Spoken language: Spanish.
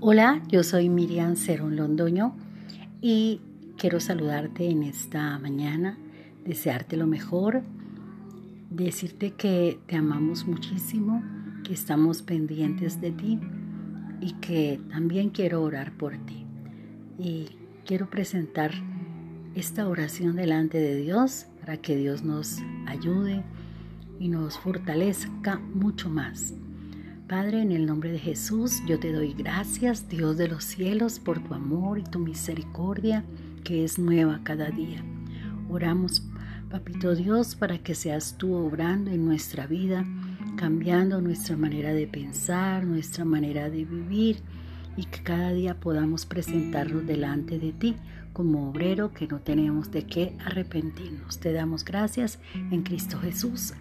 Hola, yo soy Miriam Cerón Londoño y quiero saludarte en esta mañana, desearte lo mejor, decirte que te amamos muchísimo, que estamos pendientes de ti y que también quiero orar por ti. Y quiero presentar esta oración delante de Dios para que Dios nos ayude y nos fortalezca mucho más. Padre, en el nombre de Jesús, yo te doy gracias, Dios de los cielos, por tu amor y tu misericordia que es nueva cada día. Oramos, Papito Dios, para que seas tú obrando en nuestra vida, cambiando nuestra manera de pensar, nuestra manera de vivir y que cada día podamos presentarnos delante de ti como obrero que no tenemos de qué arrepentirnos. Te damos gracias en Cristo Jesús.